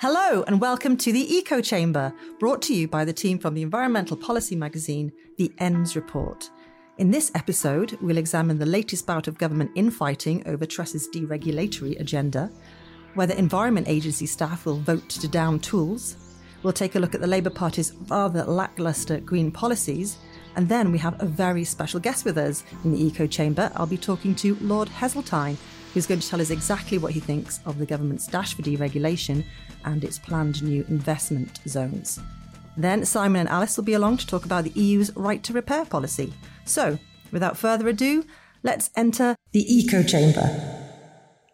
Hello, and welcome to the Eco Chamber, brought to you by the team from the environmental policy magazine, The ENDS Report. In this episode, we'll examine the latest bout of government infighting over Truss's deregulatory agenda, whether Environment Agency staff will vote to down tools. We'll take a look at the Labour Party's rather lacklustre green policies. And then we have a very special guest with us in the Eco Chamber. I'll be talking to Lord Heseltine, who's going to tell us exactly what he thinks of the government's dash for deregulation and its planned new investment zones. Then Simon and Alice will be along to talk about the EU's right to repair policy. So, without further ado, let's enter the Eco Chamber.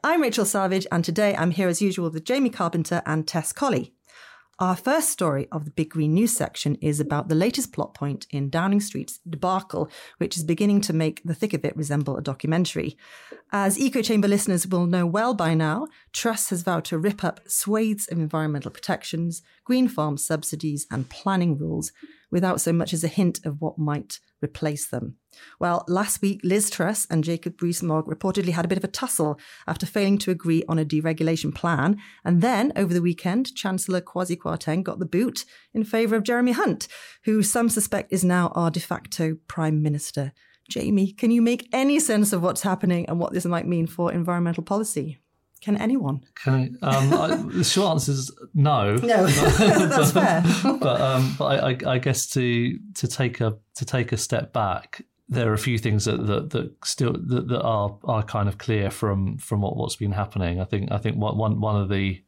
I'm Rachel Savage, and today I'm here as usual with Jamie Carpenter and Tess Colley. Our first story of the Big Green News section is about the latest plot point in Downing Street's debacle, which is beginning to make the thick of it resemble a documentary. As Eco Chamber listeners will know well by now, Truss has vowed to rip up swathes of environmental protections, green farm subsidies, and planning rules without so much as a hint of what might replace them. Well, last week, Liz Truss and Jacob Rees-Mogg reportedly had a bit of a tussle after failing to agree on a deregulation plan. And then, over the weekend, Chancellor Kwasi Kwarteng got the boot in favour of Jeremy Hunt, who some suspect is now our de facto Prime Minister. Jamie, can you make any sense of what's happening and what this might mean for environmental policy? Can anyone? Can I, um, I, the short answer is no. No, that's but, fair. but um, but I, I, guess to to take a to take a step back, there are a few things that that, that still that, that, are are kind of clear from from what, what's been happening. I think I think one one of the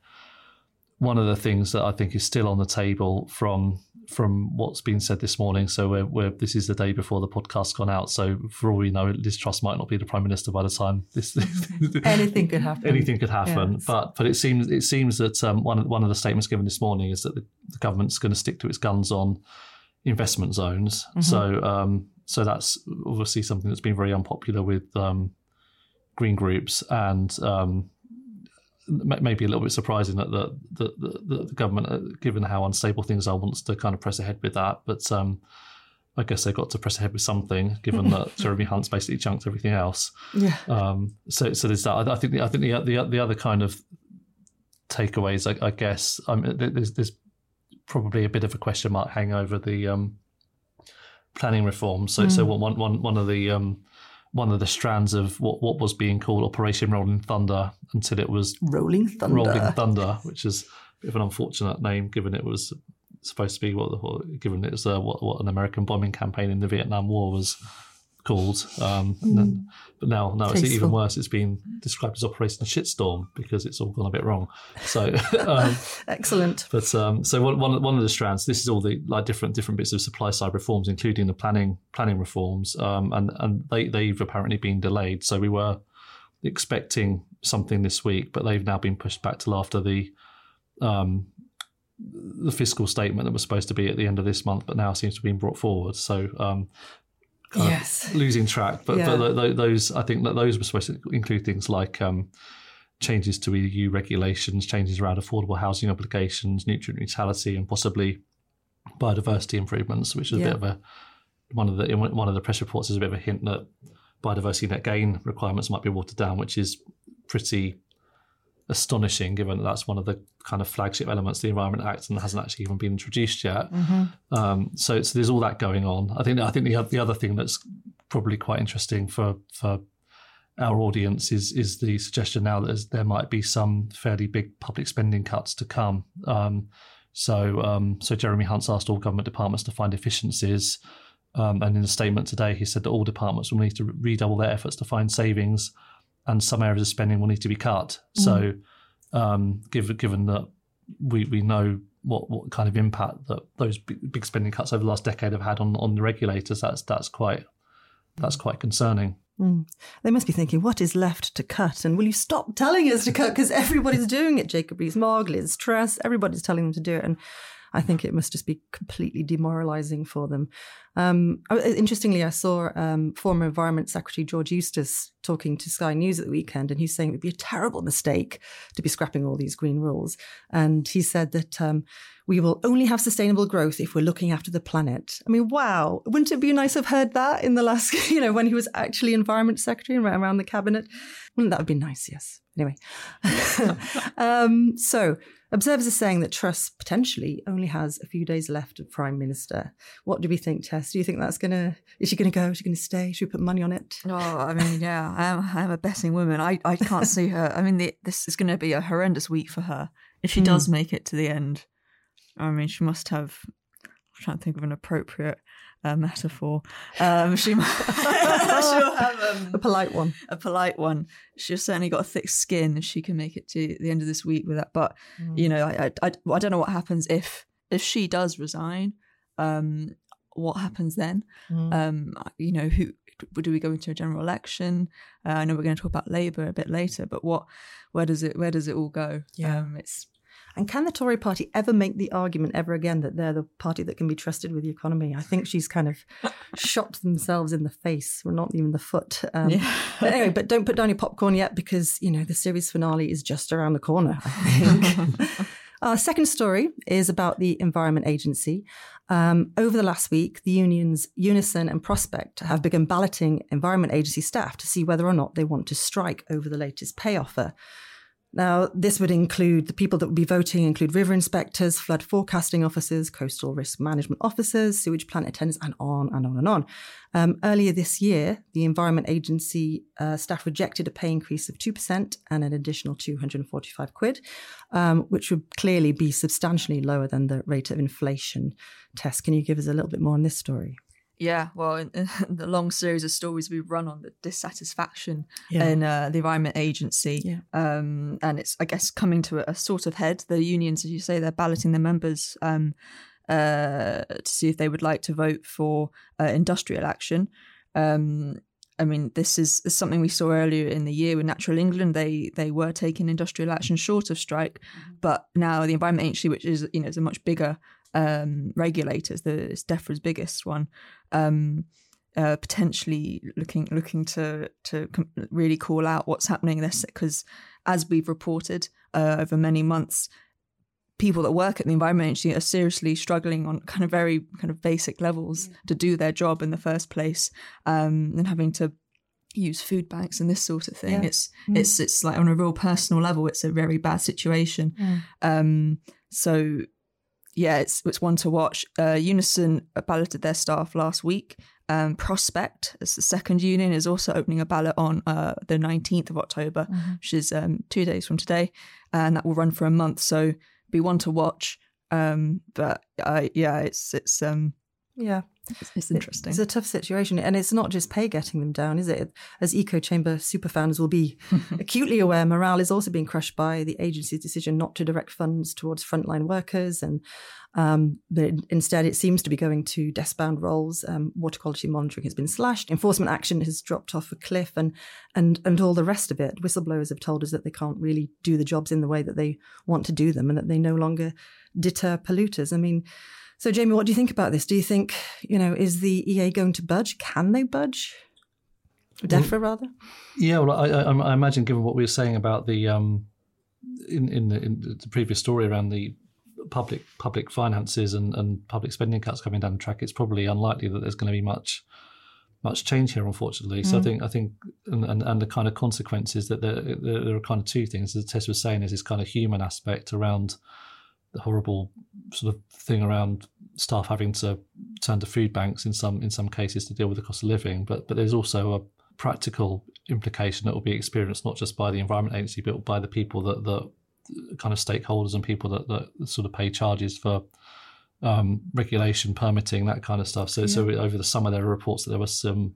one of the things that I think is still on the table from from what's been said this morning. So we're, we're, this is the day before the podcast's gone out. So for all we know, Liz Truss might not be the prime minister by the time this. anything could happen. Anything could happen. Yes. But but it seems it seems that um, one of, one of the statements given this morning is that the, the government's going to stick to its guns on investment zones. Mm-hmm. So um, so that's obviously something that's been very unpopular with um, green groups and um, maybe a little bit surprising that the, the, the, the, government, uh, given how unstable things are, wants to kind of press ahead with that. But um, I guess they've got to press ahead with something, given that Jeremy Hunt's basically chunked everything else. Yeah. Um, so, so there's that. I think the, I think the, the, the other kind of takeaways, I, I guess, um, there's, there's probably a bit of a question mark hanging over the um, planning reform. So, mm. so one, one, one of the um, one of the strands of what, what was being called Operation Rolling Thunder until it was Rolling Thunder. Rolling Thunder, which is a bit of an unfortunate name given it was supposed to be what, given it was uh, what, what an American bombing campaign in the Vietnam War was called. Um, mm. but now, now it's even worse. It's been described as Operation Shitstorm because it's all gone a bit wrong. So um, excellent. But um, so one, one, one of the strands. This is all the like different different bits of supply side reforms, including the planning planning reforms, um, and and they they've apparently been delayed. So we were expecting something this week, but they've now been pushed back till after the um, the fiscal statement that was supposed to be at the end of this month, but now seems to have been brought forward. So um, yes. losing track. But, yeah. but those, I think that those were supposed to include things like um, changes to EU regulations, changes around affordable housing obligations, nutrient neutrality, and possibly biodiversity improvements, which is yeah. a bit of a one of the one of the press reports is a bit of a hint that biodiversity net gain requirements might be watered down, which is pretty astonishing given that that's one of the kind of flagship elements of the Environment Act and hasn't actually even been introduced yet. Mm-hmm. Um, so, so there's all that going on. I think I think the the other thing that's probably quite interesting for for our audience is is the suggestion now that there might be some fairly big public spending cuts to come. Um, so um, so Jeremy Hunt's asked all government departments to find efficiencies. Um, and in a statement today, he said that all departments will need to redouble their efforts to find savings and some areas of spending will need to be cut. Mm. So, um, given given that we we know what what kind of impact that those big, spending cuts over the last decade have had on on the regulators, that's that's quite that's quite concerning. Mm. They must be thinking, what is left to cut? And will you stop telling us to cut? Because everybody's doing it. Jacob Rees-Mogg, Liz Truss, everybody's telling them to do it. And I think it must just be completely demoralizing for them. Um, interestingly, I saw um, former Environment Secretary George Eustice talking to Sky News at the weekend, and he's saying it would be a terrible mistake to be scrapping all these green rules. And he said that um, we will only have sustainable growth if we're looking after the planet. I mean, wow! Wouldn't it be nice to have heard that in the last, you know, when he was actually Environment Secretary and right around the cabinet? Wouldn't that would be nice? Yes. Anyway, um, so observers are saying that Truss potentially only has a few days left of Prime Minister. What do we think, Tess? Do you think that's going to, is she going to go? Is she going to stay? Should we put money on it? Oh, I mean, yeah, I am, I am a betting woman. I, I can't see her. I mean, the, this is going to be a horrendous week for her if she mm. does make it to the end. I mean, she must have, I'm trying to think of an appropriate uh, metaphor. Um, she she'll have um, a polite one. A polite one. She's certainly got a thick skin, she can make it to the end of this week with that. But mm. you know, I, I I don't know what happens if if she does resign. Um, what happens then? Mm. Um, you know, who do we go into a general election? Uh, I know we're going to talk about Labour a bit later, but what, where does it, where does it all go? Yeah, um, it's and can the Tory party ever make the argument ever again that they're the party that can be trusted with the economy? I think she's kind of shot themselves in the face, or not even the foot. Um, yeah. but anyway, but don't put down your popcorn yet because, you know, the series finale is just around the corner, I think. Our second story is about the Environment Agency. Um, over the last week, the unions Unison and Prospect have begun balloting Environment Agency staff to see whether or not they want to strike over the latest pay offer. Now, this would include the people that would be voting include river inspectors, flood forecasting officers, coastal risk management officers, sewage plant attendants, and on and on and on. Um, earlier this year, the Environment Agency uh, staff rejected a pay increase of 2% and an additional 245 quid, um, which would clearly be substantially lower than the rate of inflation. Tess, can you give us a little bit more on this story? Yeah, well, in, in the long series of stories we've run on the dissatisfaction yeah. in uh, the Environment Agency, yeah. um, and it's I guess coming to a, a, sort of head. The unions, as you say, they're balloting their members um, uh, to see if they would like to vote for uh, industrial action. Um, I mean, this is, is, something we saw earlier in the year with Natural England. They they were taking industrial action short of strike, mm-hmm. but now the Environment Agency, which is you know is a much bigger um, regulators, the it's DEFRA's biggest one, um, uh, potentially looking looking to to really call out what's happening this because as we've reported uh, over many months people that work at the environment agency are seriously struggling on kind of very kind of basic levels mm. to do their job in the first place um, and having to use food banks and this sort of thing yeah. it's mm. it's it's like on a real personal level it's a very bad situation mm. um, so yeah, it's it's one to watch. Uh, Unison balloted their staff last week. Um, Prospect, as the second union, is also opening a ballot on uh, the 19th of October, mm-hmm. which is um, two days from today, and that will run for a month. So be one to watch. Um, but uh, yeah, it's it's um, yeah, it's, it's interesting. It's a tough situation, and it's not just pay getting them down, is it? As eco chamber superfans will be acutely aware, morale is also being crushed by the agency's decision not to direct funds towards frontline workers, and um, but instead it seems to be going to desk-bound roles. Um, water quality monitoring has been slashed, enforcement action has dropped off a cliff, and and and all the rest of it. Whistleblowers have told us that they can't really do the jobs in the way that they want to do them, and that they no longer deter polluters. I mean so, Jamie, what do you think about this? Do you think, you know, is the EA going to budge? Can they budge? DEFRA, well, rather? Yeah, well, I, I, I, imagine given what we were saying about the, um, in, in the, in, the, previous story around the public public finances and, and public spending cuts coming down the track, it's probably unlikely that there's going to be much much change here, unfortunately. Mm. So I mm. think I think and, and, and, the kind of consequences that there, there, there, are kind of two things. As Tess was saying, is this kind of human aspect around the horrible sort of thing around staff having to turn to food banks in some in some cases to deal with the cost of living. But but there's also a practical implication that will be experienced not just by the environment agency but by the people that the kind of stakeholders and people that, that sort of pay charges for um, regulation, permitting, that kind of stuff. So, yeah. so over the summer, there are reports that there were some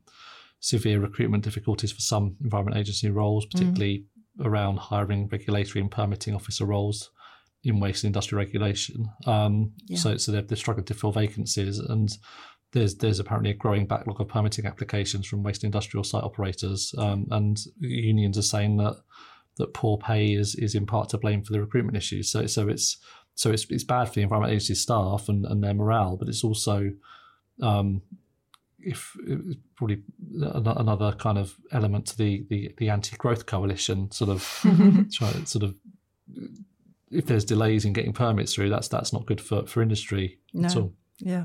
severe recruitment difficulties for some environment agency roles, particularly mm. around hiring regulatory and permitting officer roles in waste and industrial regulation. Um, yeah. So, so they're, they're, struggling to fill vacancies, and there's there's apparently a growing backlog of permitting applications from waste industrial site operators, um, and unions are saying that that poor pay is is in part to blame for the recruitment issues. So, so it's so it's it's bad for the environment agency staff and, and their morale, but it's also um, if probably another kind of element to the the, the anti-growth coalition sort of try sort of if there's delays in getting permits through, that's that's not good for for industry no. at all. Yeah,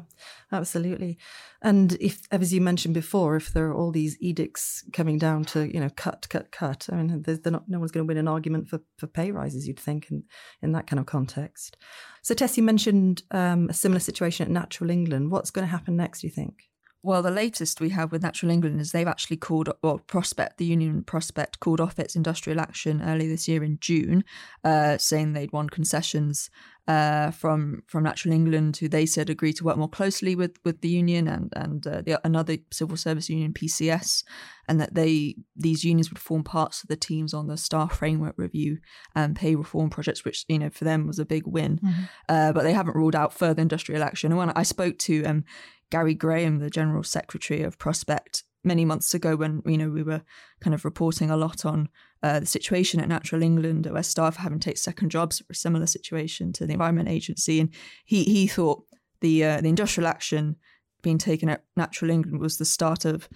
absolutely. And if, as you mentioned before, if there are all these edicts coming down to, you know, cut, cut, cut, I mean, not, no one's going to win an argument for, for pay rises, you'd think, in, in that kind of context. So, Tess, you mentioned um, a similar situation at Natural England. What's going to happen next, do you think? Well, the latest we have with Natural England is they've actually called, well, Prospect, the Union Prospect, called off its industrial action early this year in June, uh, saying they'd won concessions uh, from from Natural England, who they said agreed to work more closely with with the union and and uh, the, another civil service union, PCS, and that they these unions would form parts of the teams on the staff framework review and pay reform projects, which you know for them was a big win. Mm-hmm. Uh, but they haven't ruled out further industrial action. And when I spoke to um, Gary Graham, the general secretary of Prospect, many months ago when you know we were kind of reporting a lot on uh, the situation at Natural England, where staff are having to take second jobs for a similar situation to the Environment Agency, and he he thought the uh, the industrial action being taken at Natural England was the start of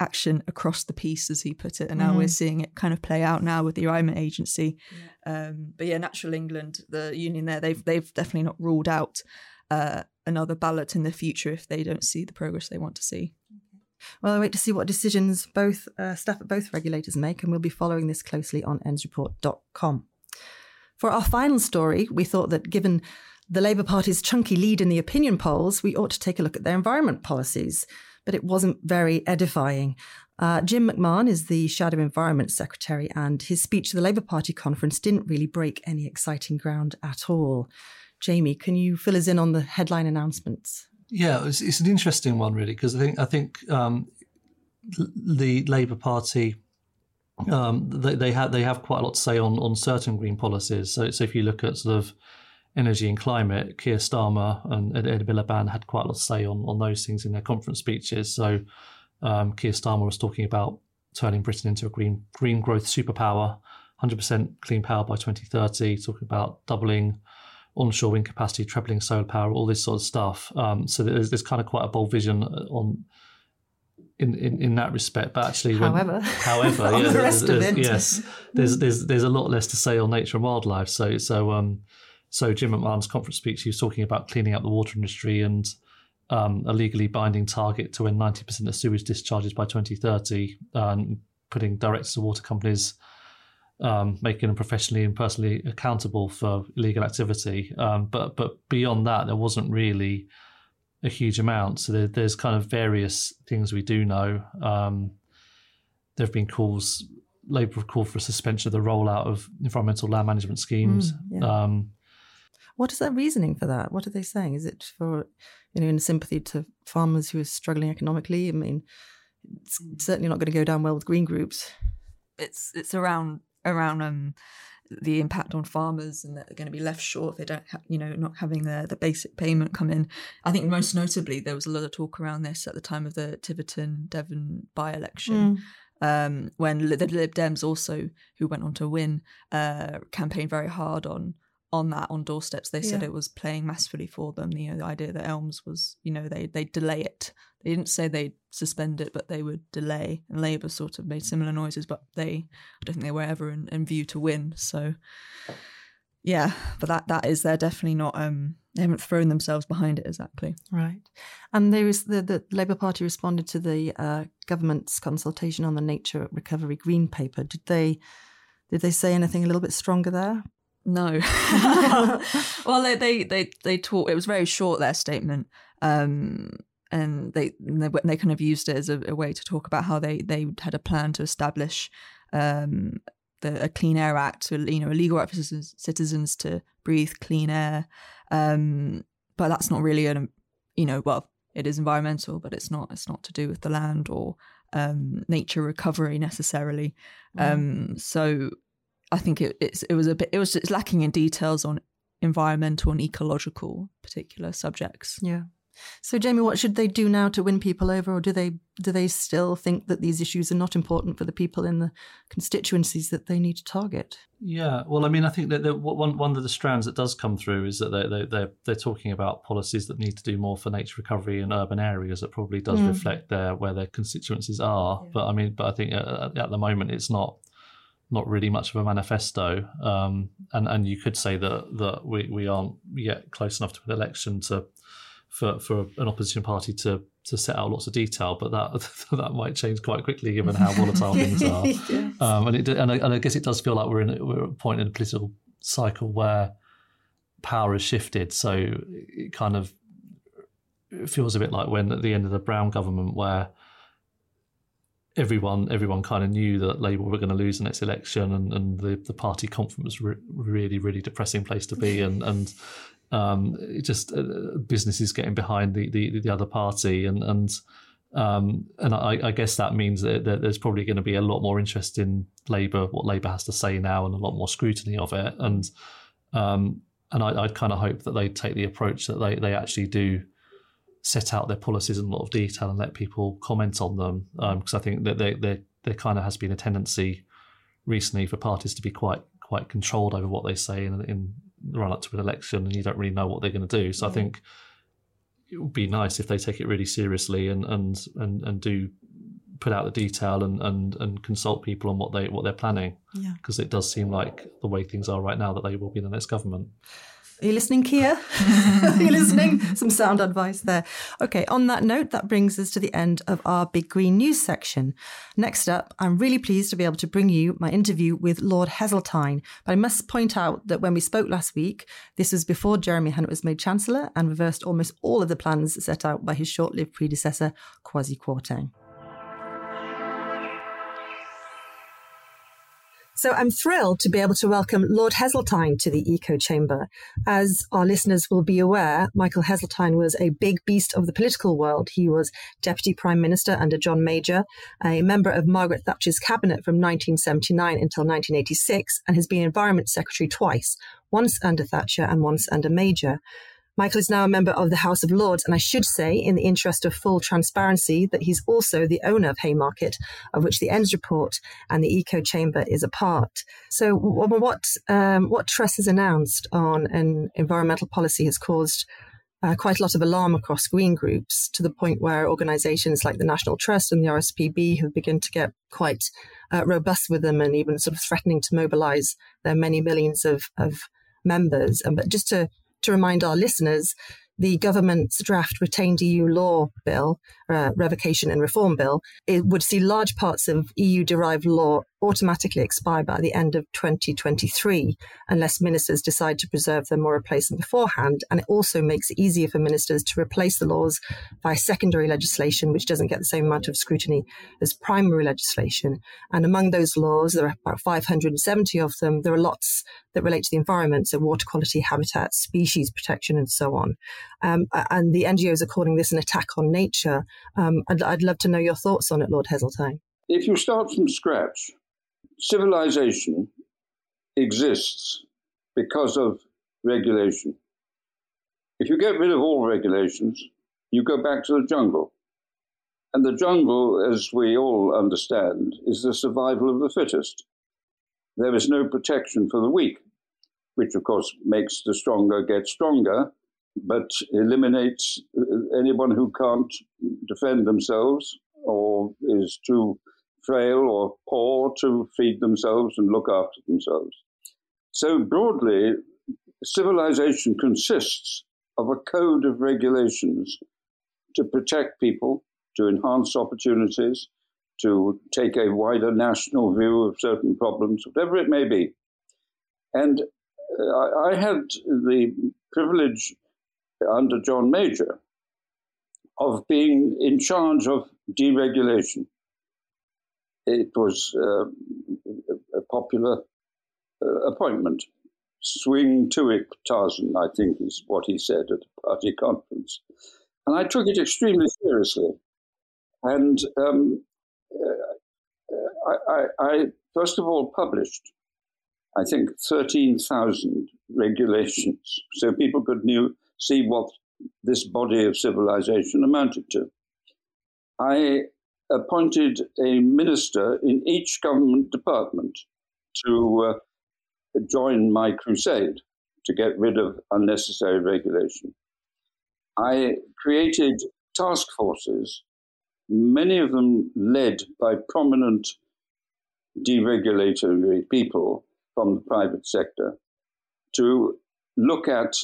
action across the piece, as he put it, and now mm. we're mm-hmm. seeing it kind of play out now with the Environment Agency. Yeah. Um, but yeah, Natural England, the union there, they've they've definitely not ruled out uh, another ballot in the future if they don't see the progress they want to see. Well, I wait to see what decisions both uh, staff at both regulators make, and we'll be following this closely on endsreport.com. For our final story, we thought that given the Labour Party's chunky lead in the opinion polls, we ought to take a look at their environment policies, but it wasn't very edifying. Uh, Jim McMahon is the Shadow Environment Secretary, and his speech to the Labour Party conference didn't really break any exciting ground at all. Jamie, can you fill us in on the headline announcements? Yeah, it's, it's an interesting one, really, because I think I think um, the Labour Party um, they, they have they have quite a lot to say on on certain green policies. So, so if you look at sort of energy and climate, Keir Starmer and Ed Miliband had quite a lot to say on on those things in their conference speeches. So um, Keir Starmer was talking about turning Britain into a green green growth superpower, 100% clean power by 2030, talking about doubling onshore wind capacity, trebling solar power, all this sort of stuff. Um, so there's, there's kind of quite a bold vision on in, in, in that respect. But actually, when, however, however, yeah, the it, yes, there's there's there's a lot less to say on nature and wildlife. So so um so Jim McMahon's conference speech, he was talking about cleaning up the water industry and um, a legally binding target to end 90% of sewage discharges by 2030, and putting directors of water companies um, making them professionally and personally accountable for illegal activity. Um, but but beyond that, there wasn't really a huge amount. So there, there's kind of various things we do know. Um, there have been calls, Labour have called for a suspension of the rollout of environmental land management schemes. Mm, yeah. Um, what is that reasoning for that? What are they saying? Is it for, you know, in sympathy to farmers who are struggling economically? I mean, it's certainly not going to go down well with green groups. It's it's around around um, the impact on farmers and that they're going to be left short if they don't, ha- you know, not having the the basic payment come in. I think most notably there was a lot of talk around this at the time of the Tiverton Devon by election. Mm. Um, when the Lib Dems also, who went on to win, uh, campaigned very hard on on that on doorsteps. They said yeah. it was playing massively for them. You know, the idea that Elms was, you know, they they delay it. They didn't say they'd suspend it, but they would delay. And Labour sort of made similar noises, but they I don't think they were ever in, in view to win. So yeah, but that that is they're definitely not um they haven't thrown themselves behind it exactly. Right. And there is the, the Labour Party responded to the uh, government's consultation on the Nature Recovery Green Paper. Did they did they say anything a little bit stronger there? No. well, they, they they they talk. It was very short their statement, um, and they, they they kind of used it as a, a, way to talk about how they they had a plan to establish um, the a Clean Air Act, to, you know, a legal right for citizens to breathe clean air. Um, but that's not really an, you know well it is environmental, but it's not it's not to do with the land or um, nature recovery necessarily. Mm. Um, so I think it, it's it was a bit it was it's lacking in details on environmental and ecological particular subjects. Yeah. So, Jamie, what should they do now to win people over, or do they do they still think that these issues are not important for the people in the constituencies that they need to target? Yeah, well, I mean, I think that one one of the strands that does come through is that they they're they're talking about policies that need to do more for nature recovery in urban areas. That probably does mm. reflect their where their constituencies are. Yeah. But I mean, but I think at, at the moment it's not not really much of a manifesto. Um, and and you could say that that we, we aren't yet close enough to an election to for for an opposition party to to set out lots of detail, but that that might change quite quickly given how volatile things are. yes. um, and it and I, and I, guess it does feel like we're in we're at a point in a political cycle where power has shifted. So it kind of it feels a bit like when at the end of the Brown government, where everyone everyone kind of knew that Labour were going to lose the next election, and, and the, the party conference was re- really really depressing place to be, and and um, just uh, businesses getting behind the, the, the other party, and and um, and I, I, guess that means that, that, there's probably going to be a lot more interest in Labour, what Labour has to say now, and a lot more scrutiny of it, and um, and I, I kind of hope that they take the approach that they they actually do set out their policies in a lot of detail and let people comment on them because um, I think that there there there kind of has been a tendency recently for parties to be quite quite controlled over what they say in, in run up to an election and you don't really know what they're going to do. So I mm. think it would be nice if they take it really seriously and and and, and do put out the detail and, and and consult people on what they what they're planning. Because it does seem like the way things are right now that they will be the next government. Are you listening, Keir? Are you listening? Some sound advice there. Okay, on that note, that brings us to the end of our Big Green News section. Next up, I'm really pleased to be able to bring you my interview with Lord Heseltine. But I must point out that when we spoke last week, this was before Jeremy Hunt was made Chancellor and reversed almost all of the plans set out by his short lived predecessor, Kwasi Kwarteng. So I'm thrilled to be able to welcome Lord Heseltine to the Eco Chamber. As our listeners will be aware, Michael Heseltine was a big beast of the political world. He was Deputy Prime Minister under John Major, a member of Margaret Thatcher's cabinet from 1979 until 1986, and has been Environment Secretary twice, once under Thatcher and once under Major. Michael is now a member of the House of Lords, and I should say, in the interest of full transparency, that he's also the owner of Haymarket, of which the ENDS report and the Eco Chamber is a part. So, what um, what Truss has announced on an environmental policy has caused uh, quite a lot of alarm across green groups to the point where organizations like the National Trust and the RSPB have begun to get quite uh, robust with them and even sort of threatening to mobilize their many millions of, of members. And, but just to to remind our listeners, the government's draft retained EU law bill, uh, revocation and reform bill, it would see large parts of EU derived law automatically expire by the end of 2023 unless ministers decide to preserve them or replace them beforehand. And it also makes it easier for ministers to replace the laws by secondary legislation, which doesn't get the same amount of scrutiny as primary legislation. And among those laws, there are about 570 of them. There are lots that relate to the environment, so water quality, habitat, species protection, and so on. Um, and the NGOs are calling this an attack on nature. Um, I'd, I'd love to know your thoughts on it, Lord Heseltine. If you start from scratch, civilization exists because of regulation. If you get rid of all regulations, you go back to the jungle. And the jungle, as we all understand, is the survival of the fittest. There is no protection for the weak, which of course makes the stronger get stronger, but eliminates uh, anyone who can't defend themselves or is too frail or poor to feed themselves and look after themselves. So, broadly, civilization consists of a code of regulations to protect people, to enhance opportunities, to take a wider national view of certain problems, whatever it may be. And uh, I had the privilege under John Major of being in charge of deregulation it was uh, a popular uh, appointment. Swing to it, Tarzan, I think is what he said at a party conference. And I took it extremely seriously. And um, uh, I, I, I, first of all, published, I think, 13,000 regulations so people could new, see what this body of civilization amounted to. I appointed a minister in each government department to uh, join my crusade to get rid of unnecessary regulation. I created task forces, many of them led by prominent deregulatory people from the private sector, to look at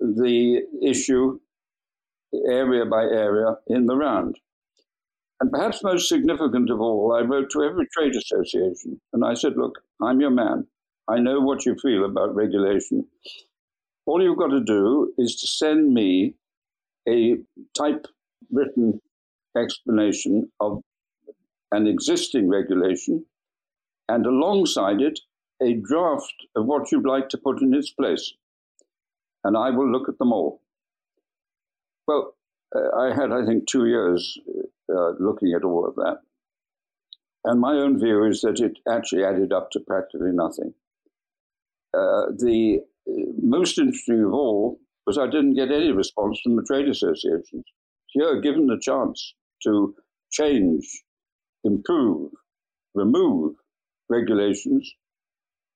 the issue area by area in the round. And perhaps most significant of all, I wrote to every trade association and I said, Look, I'm your man. I know what you feel about regulation. All you've got to do is to send me a typewritten explanation of an existing regulation and alongside it, a draft of what you'd like to put in its place. And I will look at them all. Well, uh, I had, I think, two years uh, looking at all of that. And my own view is that it actually added up to practically nothing. Uh, the uh, most interesting of all was I didn't get any response from the trade associations. Here, given the chance to change, improve, remove regulations,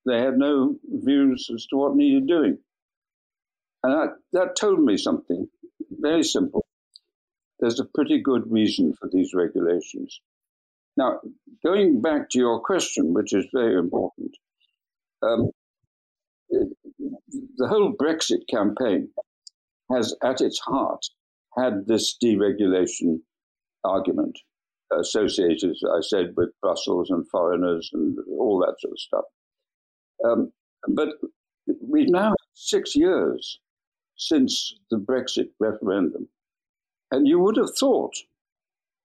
they had no views as to what needed doing. And that, that told me something very simple. There's a pretty good reason for these regulations. Now, going back to your question, which is very important, um, the whole Brexit campaign has at its heart had this deregulation argument associated, as I said, with Brussels and foreigners and all that sort of stuff. Um, but we've now had six years since the Brexit referendum. And you would have thought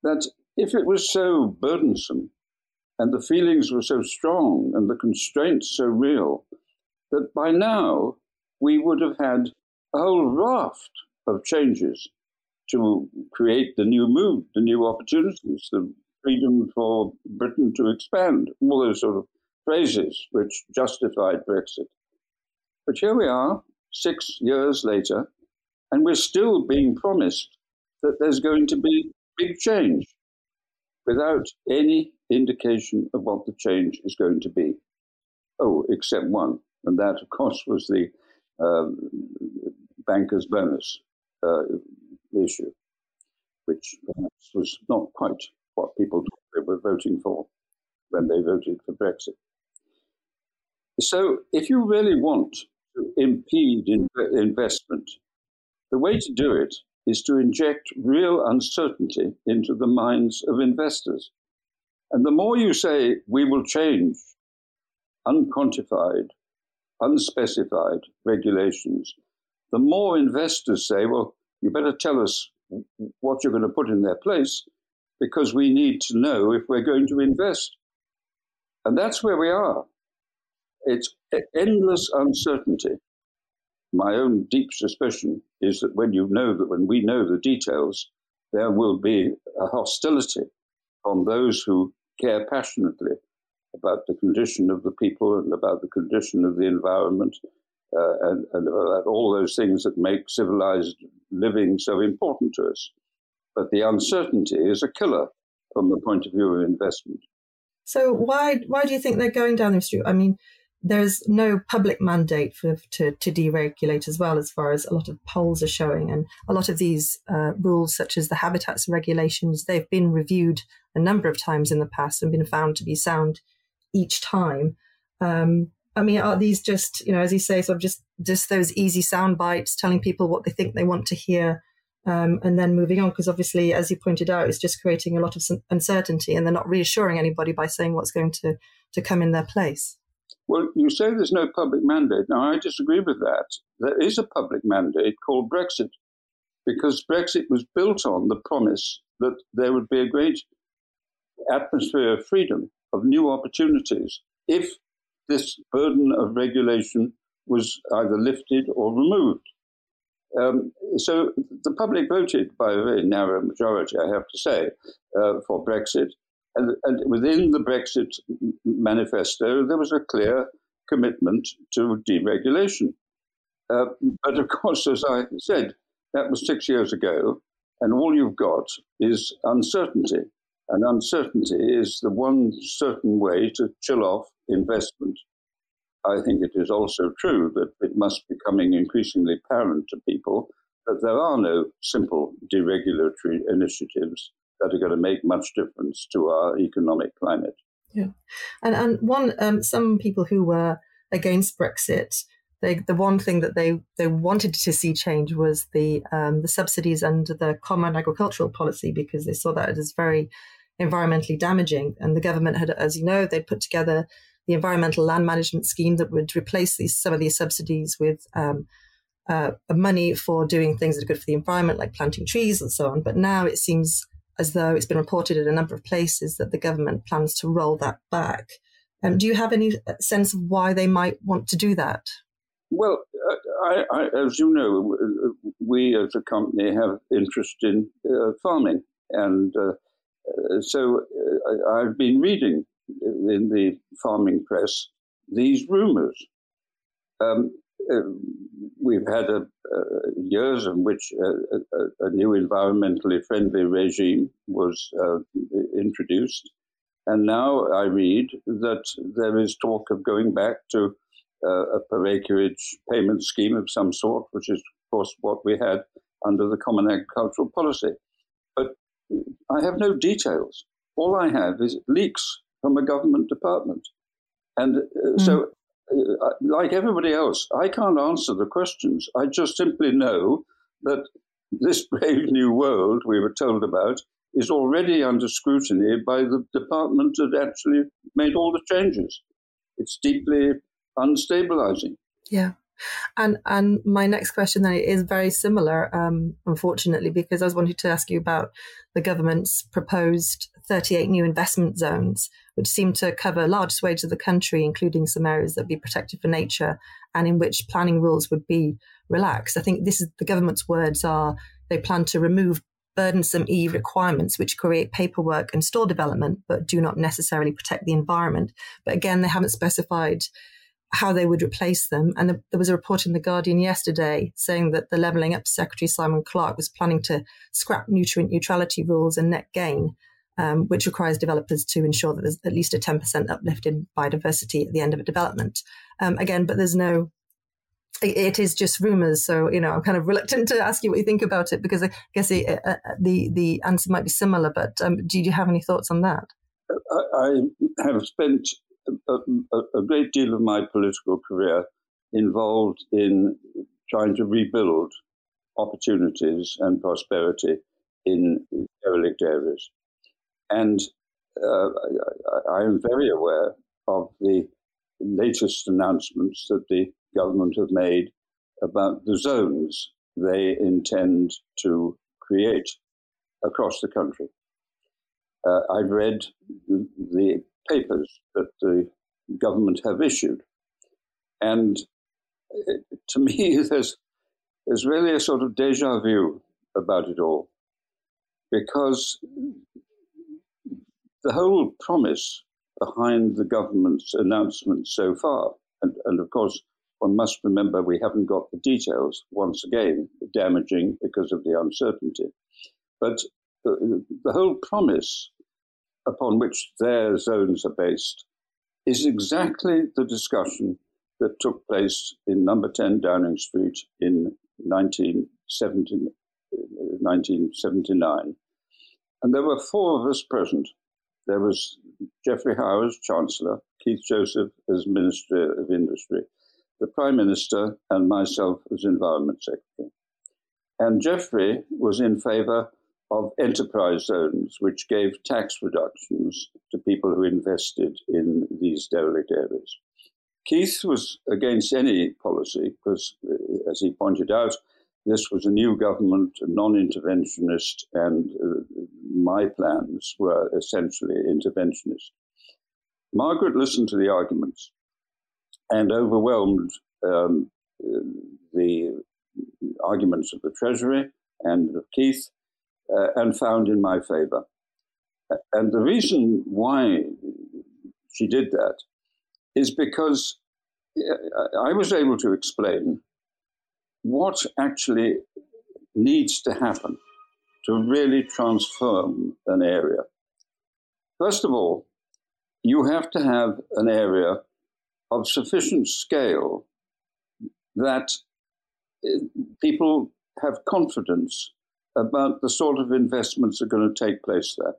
that if it was so burdensome and the feelings were so strong and the constraints so real, that by now we would have had a whole raft of changes to create the new mood, the new opportunities, the freedom for Britain to expand, all those sort of phrases which justified Brexit. But here we are, six years later, and we're still being promised that there's going to be big change without any indication of what the change is going to be. Oh, except one, and that, of course, was the um, banker's bonus. Uh, issue, which perhaps was not quite what people were voting for when they voted for Brexit. So, if you really want to impede in investment, the way to do it is to inject real uncertainty into the minds of investors. And the more you say, we will change unquantified, unspecified regulations, the more investors say, well, you better tell us what you're going to put in their place because we need to know if we're going to invest. And that's where we are. It's endless uncertainty. My own deep suspicion is that when you know that when we know the details, there will be a hostility from those who care passionately about the condition of the people and about the condition of the environment uh, and, and all those things that make civilized living so important to us. But the uncertainty is a killer from the point of view of investment. So why why do you think they're going down this route? I mean, there's no public mandate for to, to deregulate as well, as far as a lot of polls are showing, and a lot of these uh, rules, such as the habitats regulations, they've been reviewed a number of times in the past and been found to be sound each time. Um, I mean, are these just, you know, as you say, sort of just just those easy sound bites, telling people what they think they want to hear, um, and then moving on? Because obviously, as you pointed out, it's just creating a lot of uncertainty, and they're not reassuring anybody by saying what's going to to come in their place. Well, you say there's no public mandate. Now, I disagree with that. There is a public mandate called Brexit, because Brexit was built on the promise that there would be a great atmosphere of freedom, of new opportunities, if this burden of regulation was either lifted or removed. Um, so the public voted by a very narrow majority, I have to say, uh, for Brexit. And, and, within the Brexit manifesto, there was a clear commitment to deregulation. Uh, but of course, as I said, that was six years ago, and all you've got is uncertainty. And uncertainty is the one certain way to chill off investment. I think it is also true that it must be becoming increasingly apparent to people that there are no simple deregulatory initiatives that are going to make much difference to our economic climate. Yeah, and and one um, some people who were against Brexit, they, the one thing that they they wanted to see change was the um, the subsidies under the Common Agricultural Policy because they saw that as very environmentally damaging. And the government had, as you know, they put together the environmental land management scheme that would replace these some of these subsidies with um, uh, money for doing things that are good for the environment, like planting trees and so on. But now it seems as though it's been reported in a number of places that the government plans to roll that back. Um, do you have any sense of why they might want to do that? Well, uh, I, I, as you know, we as a company have interest in uh, farming, and uh, uh so uh, I've been reading in the farming press these rumours. Um, uh, we've had a, years in which a, a, a, new environmentally friendly regime was uh, introduced. And now I read that there is talk of going back to uh, a per acreage payment scheme of some sort, which is, of course, what we had under the Common Agricultural Policy. But I have no details. All I have is leaks from a government department. And uh, mm. so uh, like everybody else, I can't answer the questions. I just simply know that this brave new world we were told about is already under scrutiny by the department that actually made all the changes. It's deeply unstabilizing. Yeah. And and my next question then is very similar, um, unfortunately, because I was wanting to ask you about the government's proposed 38 new investment zones, which seem to cover large swathes of the country, including some areas that would be protected for nature, and in which planning rules would be relaxed. I think this is the government's words are they plan to remove burdensome EU requirements which create paperwork and store development, but do not necessarily protect the environment. But again, they haven't specified how they would replace them. And the, there was a report in The Guardian yesterday saying that the Levelling Up Secretary Simon Clarke was planning to scrap nutrient neutrality rules and net gain, um, which requires developers to ensure that there's at least a 10% uplift in biodiversity at the end of a development. Um, again, but there's no it is just rumors. So, you know, I'm kind of reluctant to ask you what you think about it because I guess it, uh, uh, the the answer might be similar. But um, do you have any thoughts on that? I have spent a, a, great deal of my political career involved in trying to rebuild opportunities and prosperity in derelict areas. And uh, I am very aware of the latest announcements that the government have made about the zones they intend to create across the country. Uh, I've read the, papers that the government have issued. And to me, there's, there's really a sort of deja vu about it all. Because the whole promise behind the government's announcement so far, and, and of course, one must remember we haven't got the details, once again, damaging because of the uncertainty. But the, the whole promise upon which their zones are based is exactly the discussion that took place in number 10 Downing Street in 1970, 1979. And there were four of us present. There was Geoffrey Howe as Chancellor, Keith Joseph as Minister of Industry, the Prime Minister, and myself as Environment Secretary. And Geoffrey was in favour of enterprise zones, which gave tax reductions to people who invested in these derelict areas. Keith was against any policy because, uh, as he pointed out, this was a new government, non interventionist, and uh, my plans were essentially interventionist. Margaret listened to the arguments and overwhelmed um, the arguments of the Treasury and of Keith uh, and found in my favor. And the reason why she did that is because uh, I was able to explain what actually needs to happen to really transform an area? First of all, you have to have an area of sufficient scale that uh, people have confidence about the sort of investments that are going to take place there.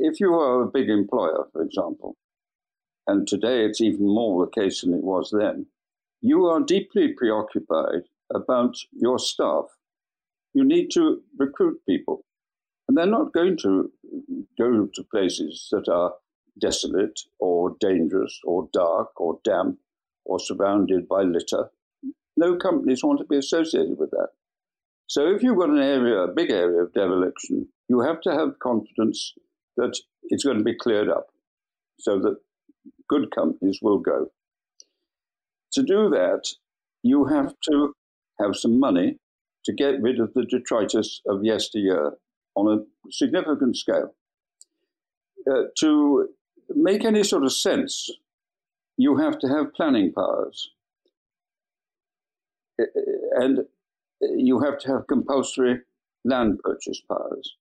If you are a big employer, for example, and today it's even more the case than it was then, you are deeply preoccupied about your staff. You need to recruit people. And they're not going to go to places that are desolate or dangerous or dark or damp or surrounded by litter. No companies want to be associated with that. So if you've got an area, a big area of dereliction, you have to have confidence that it's going to be cleared up so that good companies will go. To do that, you have to have some money to get rid of the detritus of yesteryear on a significant scale. Uh, to make any sort of sense, you have to have planning powers. Uh, and you have to have compulsory land purchase powers.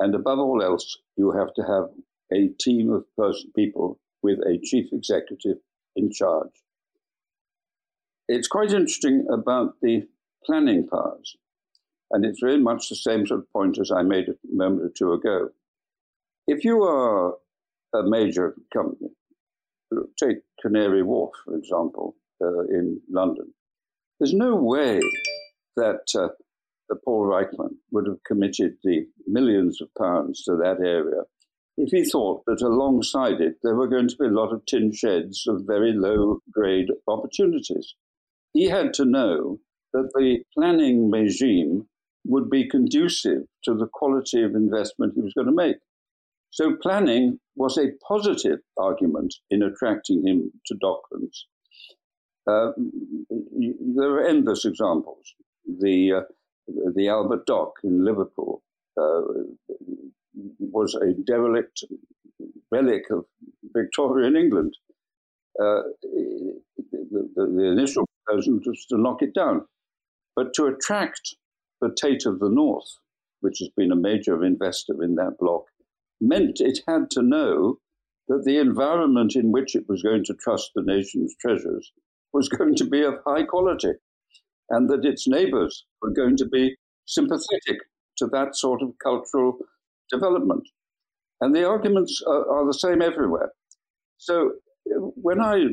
And above all else, you have to have a team of person, people with a chief executive in charge. It's quite interesting about the planning powers, and it's very much the same sort of point as I made a moment or two ago. If you are a major company, take Canary Wharf, for example, uh, in London, there's no way that uh, Paul Reichmann would have committed the millions of pounds to that area if he thought that alongside it there were going to be a lot of tin sheds of very low grade opportunities. He had to know that the planning regime would be conducive to the quality of investment he was going to make. So planning was a positive argument in attracting him to Docklands. Uh, there are endless examples the uh, the Albert Dock in Liverpool uh, was a derelict relic of Victorian England. Uh, the, the, the, initial proposal was to knock it down, but to attract the Tate of the North, which has been a major investor in that block, meant it had to know that the environment in which it was going to trust the nation's treasures was going to be of high quality and that its neighbors were going to be sympathetic to that sort of cultural development. And the arguments are, are the same everywhere. So when I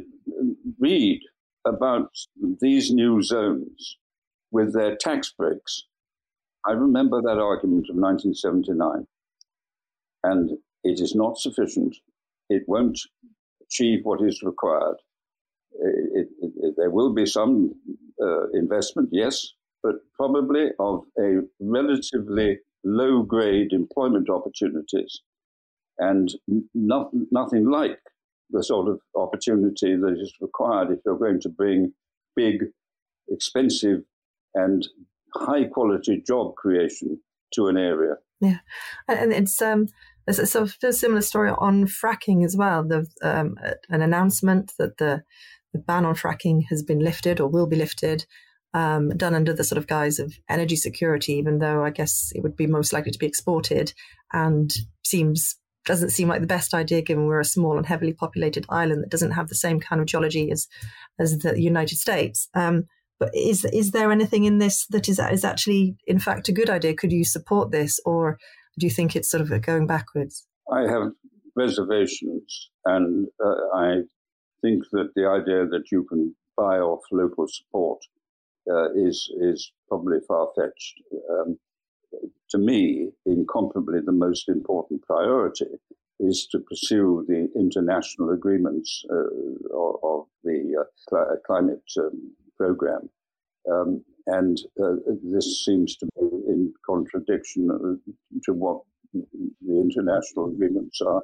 read about these new zones with their tax breaks, I remember that argument of 1979. And it is not sufficient. It won't achieve what is required. It, it, it, there will be some uh, investment, yes, but probably of a relatively low grade employment opportunities and not, nothing like the sort of opportunity that is required if you're going to bring big, expensive, and high quality job creation to an area. Yeah, and it's um, there's a similar story on fracking as well. The um, an announcement that the the ban on fracking has been lifted or will be lifted, um, done under the sort of guise of energy security, even though I guess it would be most likely to be exported and seems doesn't seem like the best idea given we're a small and heavily populated island that doesn't have the same kind of geology as as the United States. Um, but is is there anything in this that is is actually in fact a good idea? Could you support this, or do you think it's sort of going backwards? I have reservations, and uh, I think that the idea that you can buy off local support uh, is is probably far fetched. Um, to me, incomparably, the most important priority is to pursue the international agreements uh, of, of, the uh, climate um, program. Um, and uh, this seems to be in contradiction uh, to what the international agreements are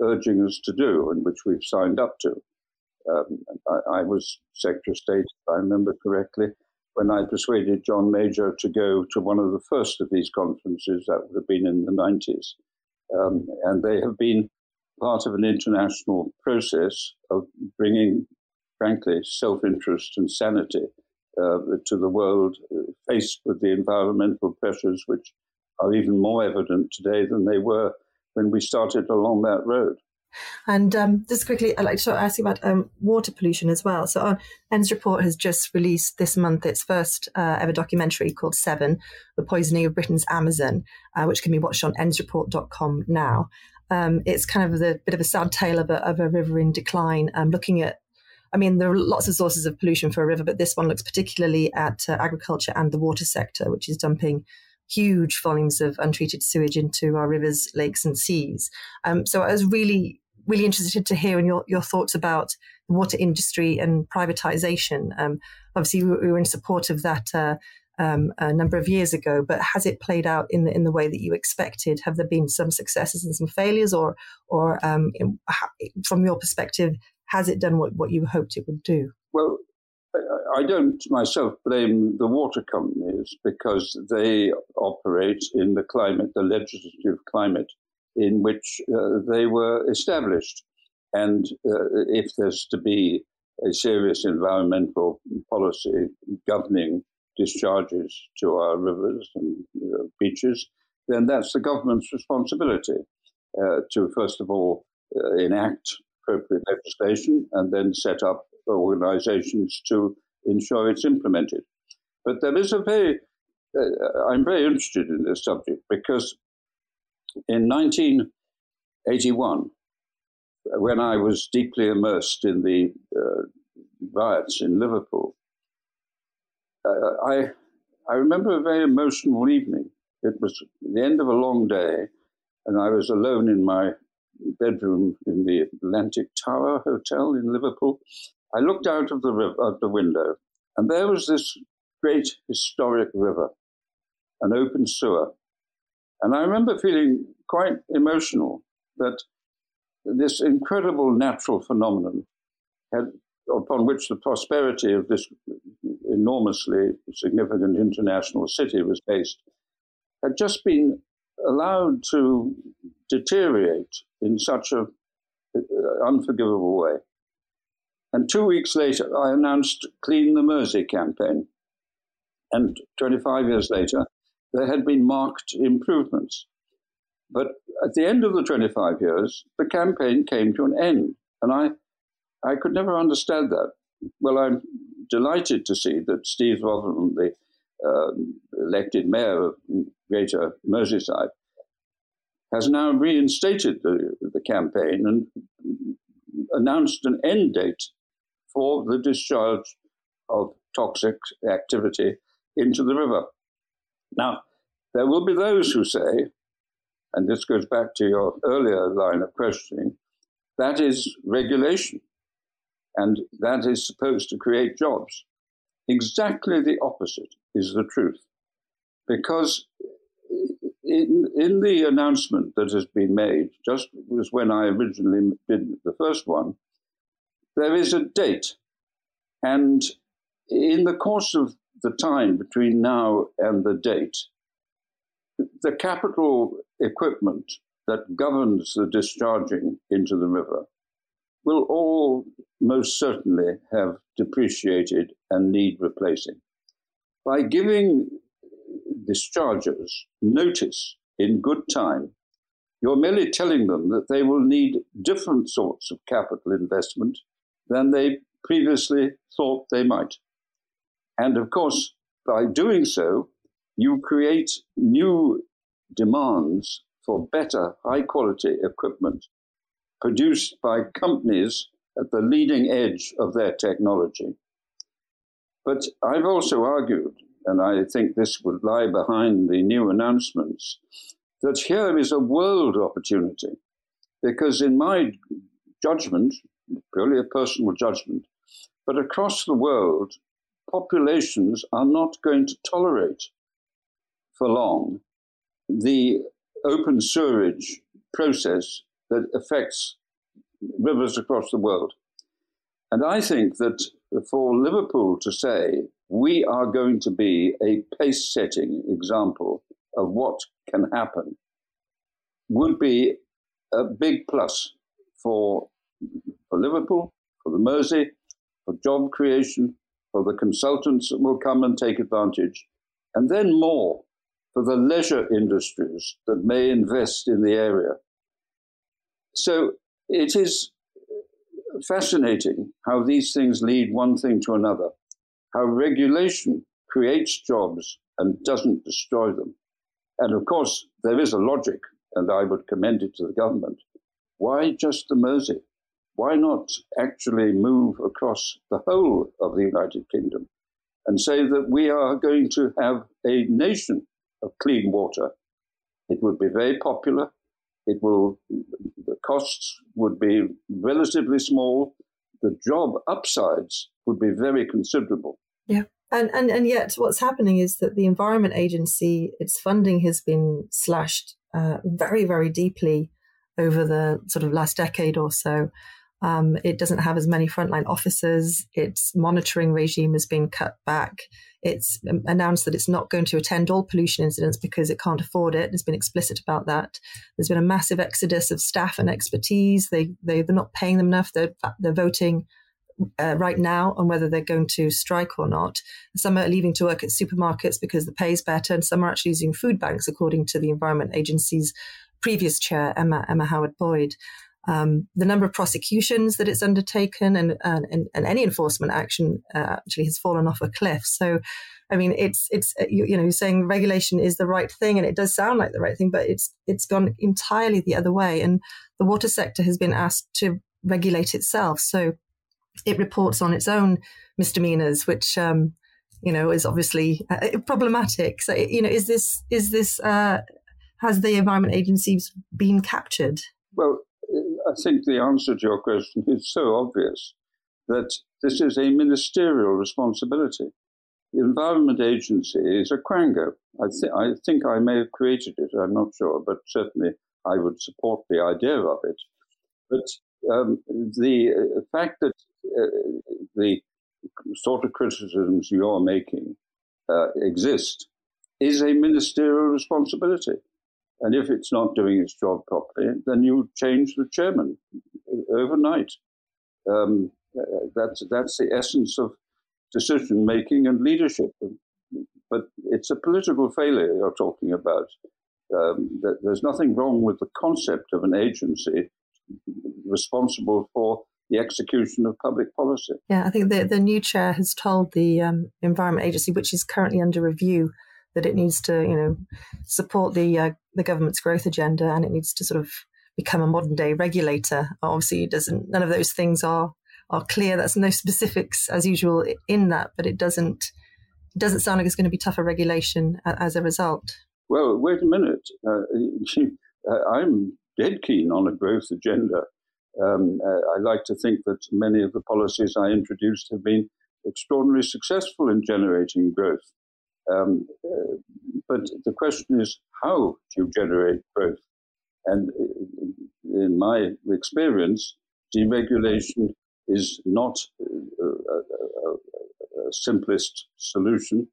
urging us to do and which we've signed up to. Um, I, I, was Secretary of State, if I remember correctly, when I persuaded John Major to go to one of the first of these conferences. That would have been in the 90s. Um, and they have been part of an international process of bringing, frankly, self interest and sanity uh, to the world uh, faced with the environmental pressures, which are even more evident today than they were when we started along that road. And um, just quickly, I'd like to ask you about um, water pollution as well. So, ENDS report has just released this month its first uh, ever documentary called Severn The Poisoning of Britain's Amazon, uh, which can be watched on endsreport.com now. Um, it's kind of a bit of a sad tale of a, of a river in decline, um, looking at I mean, there are lots of sources of pollution for a river, but this one looks particularly at uh, agriculture and the water sector, which is dumping huge volumes of untreated sewage into our rivers, lakes, and seas. Um, so I was really, really interested to hear your, your thoughts about the water industry and privatization. Um, obviously, we were in support of that. Uh, um, a number of years ago, but has it played out in the in the way that you expected? Have there been some successes and some failures, or or um, from your perspective, has it done what, what you hoped it would do? Well, I don't myself blame the water companies because they operate in the climate, the legislative climate in which uh, they were established. And uh, if there's to be a serious environmental policy governing discharges to our rivers and uh, beaches, then that's the government's responsibility uh, to, first of all, uh, enact appropriate legislation and then set up organizations to ensure it's implemented. But there is a very, uh, I'm very interested in this subject because in 1981, when I was deeply immersed in the uh, riots in Liverpool, uh, I, I remember a very emotional evening. It was the end of a long day, and I was alone in my bedroom in the Atlantic Tower Hotel in Liverpool. I looked out of the, the window, and there was this great historic river, an open sewer. And I remember feeling quite emotional that this incredible natural phenomenon had, upon which the prosperity of this enormously significant international city was based, had just been allowed to deteriorate in such an unforgivable way. And two weeks later, I announced Clean the Mersey campaign. And 25 years later, there had been marked improvements. But at the end of the 25 years, the campaign came to an end. And I, I could never understand that. Well, I'm delighted to see that Steve Rotheram, the uh, Um, elected mayor of Greater Merseyside, has now reinstated the, the campaign and announced an end date for the discharge of toxic activity into the river. Now, there will be those who say, and this goes back to your earlier line of questioning, that is regulation, and that is supposed to create jobs. Exactly the opposite is the truth. Because in, in the announcement that has been made, just was when I originally did the first one, there is a date. And in the course of the time between now and the date, the capital equipment that governs the discharging into the river will all most certainly have depreciated and need replacing. By giving dischargers notice in good time, you're merely telling them that they will need different sorts of capital investment than they previously thought they might. And of course, by doing so, you create new demands for better, high quality equipment produced by companies at the leading edge of their technology. But I've also argued, and I think this would lie behind the new announcements, that here is a world opportunity. Because in my judgment, purely a personal judgment, but across the world, populations are not going to tolerate for long the open sewerage process that affects rivers across the world. And I think that for Liverpool to say, we are going to be a pace setting example of what can happen, would be a big plus for for Liverpool, for the Mersey, for job creation, for the consultants that will come and take advantage, and then more for the leisure industries that may invest in the area. So it is fascinating how these things lead one thing to another, how regulation creates jobs and doesn't destroy them. And of course, there is a logic, and I would commend it to the government. Why just the Mersey? Why not actually move across the whole of the United Kingdom and say that we are going to have a nation of clean water? It would be very popular. It will, the costs would be relatively small. The job upsides would be very considerable. Yeah. And, and and yet, what's happening is that the Environment Agency, its funding has been slashed uh, very, very deeply over the sort of last decade or so. Um, it doesn't have as many frontline officers. Its monitoring regime has been cut back. It's um, announced that it's not going to attend all pollution incidents because it can't afford it. It's been explicit about that. There's been a massive exodus of staff and expertise. They, they they're not paying them enough. They're they're voting uh, right now on whether they're going to strike or not. Some are leaving to work at supermarkets because the pay is better, and some are actually using food banks, according to the Environment Agency's previous chair, Emma Emma Howard Boyd. Um, the number of prosecutions that it's undertaken and, and, and any enforcement action uh, actually has fallen off a cliff. So, I mean, it's it's uh, you, know, you, know saying regulation is the right thing, and it does sound like the right thing, but it's it's gone entirely the other way. And the water sector has been asked to regulate itself. So it reports on its own misdemeanors, which um, you know is obviously uh, problematic. So you know, is this is this uh, has the Environment Agency been captured? Well, I think the answer to your question is so obvious that this is a ministerial responsibility. The Environment Agency is a quango. I, th- I think I may have created it, I'm not sure, but certainly I would support the idea of it. But um, the uh, fact that uh, the sort of criticisms you're making uh, exist is a ministerial responsibility. And if it's not doing its job properly, then you change the chairman overnight. Um, that's, that's the essence of decision making and leadership. But it's a political failure you're talking about. Um, there's nothing wrong with the concept of an agency responsible for the execution of public policy. Yeah, I think the, the new chair has told the um, Environment Agency, which is currently under review, that it needs to, you know, support the uh, the government's growth agenda and it needs to sort of become a modern day regulator. Obviously, it doesn't. None of those things are are clear. That's no specifics as usual in that, but it doesn't it doesn't sound like it's going to be tougher regulation as a result. Well, wait a minute. Uh, I'm dead keen on a growth agenda. Um, uh, I like to think that many of the policies I introduced have been extraordinarily successful in generating growth. Um, uh, but the question is, how do you generate growth? And in my experience, deregulation is not a, a, a simplest solution.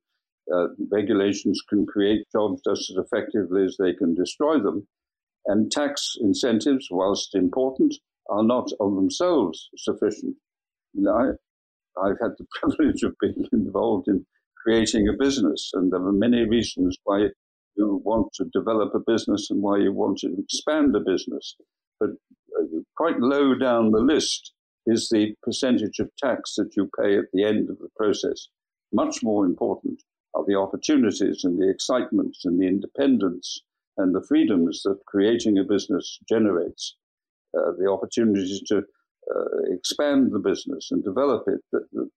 Uh, regulations can create jobs just as effectively as they can destroy them. And tax incentives, whilst important, are not of themselves sufficient. I, I've had the privilege of being involved in creating a business, and there are many reasons why you want to develop a business and why you want to expand a business. But uh, quite low down the list is the percentage of tax that you pay at the end of the process. Much more important are the opportunities and the excitement and the independence and the freedoms that creating a business generates. Uh, the opportunities to uh, expand the business and develop it.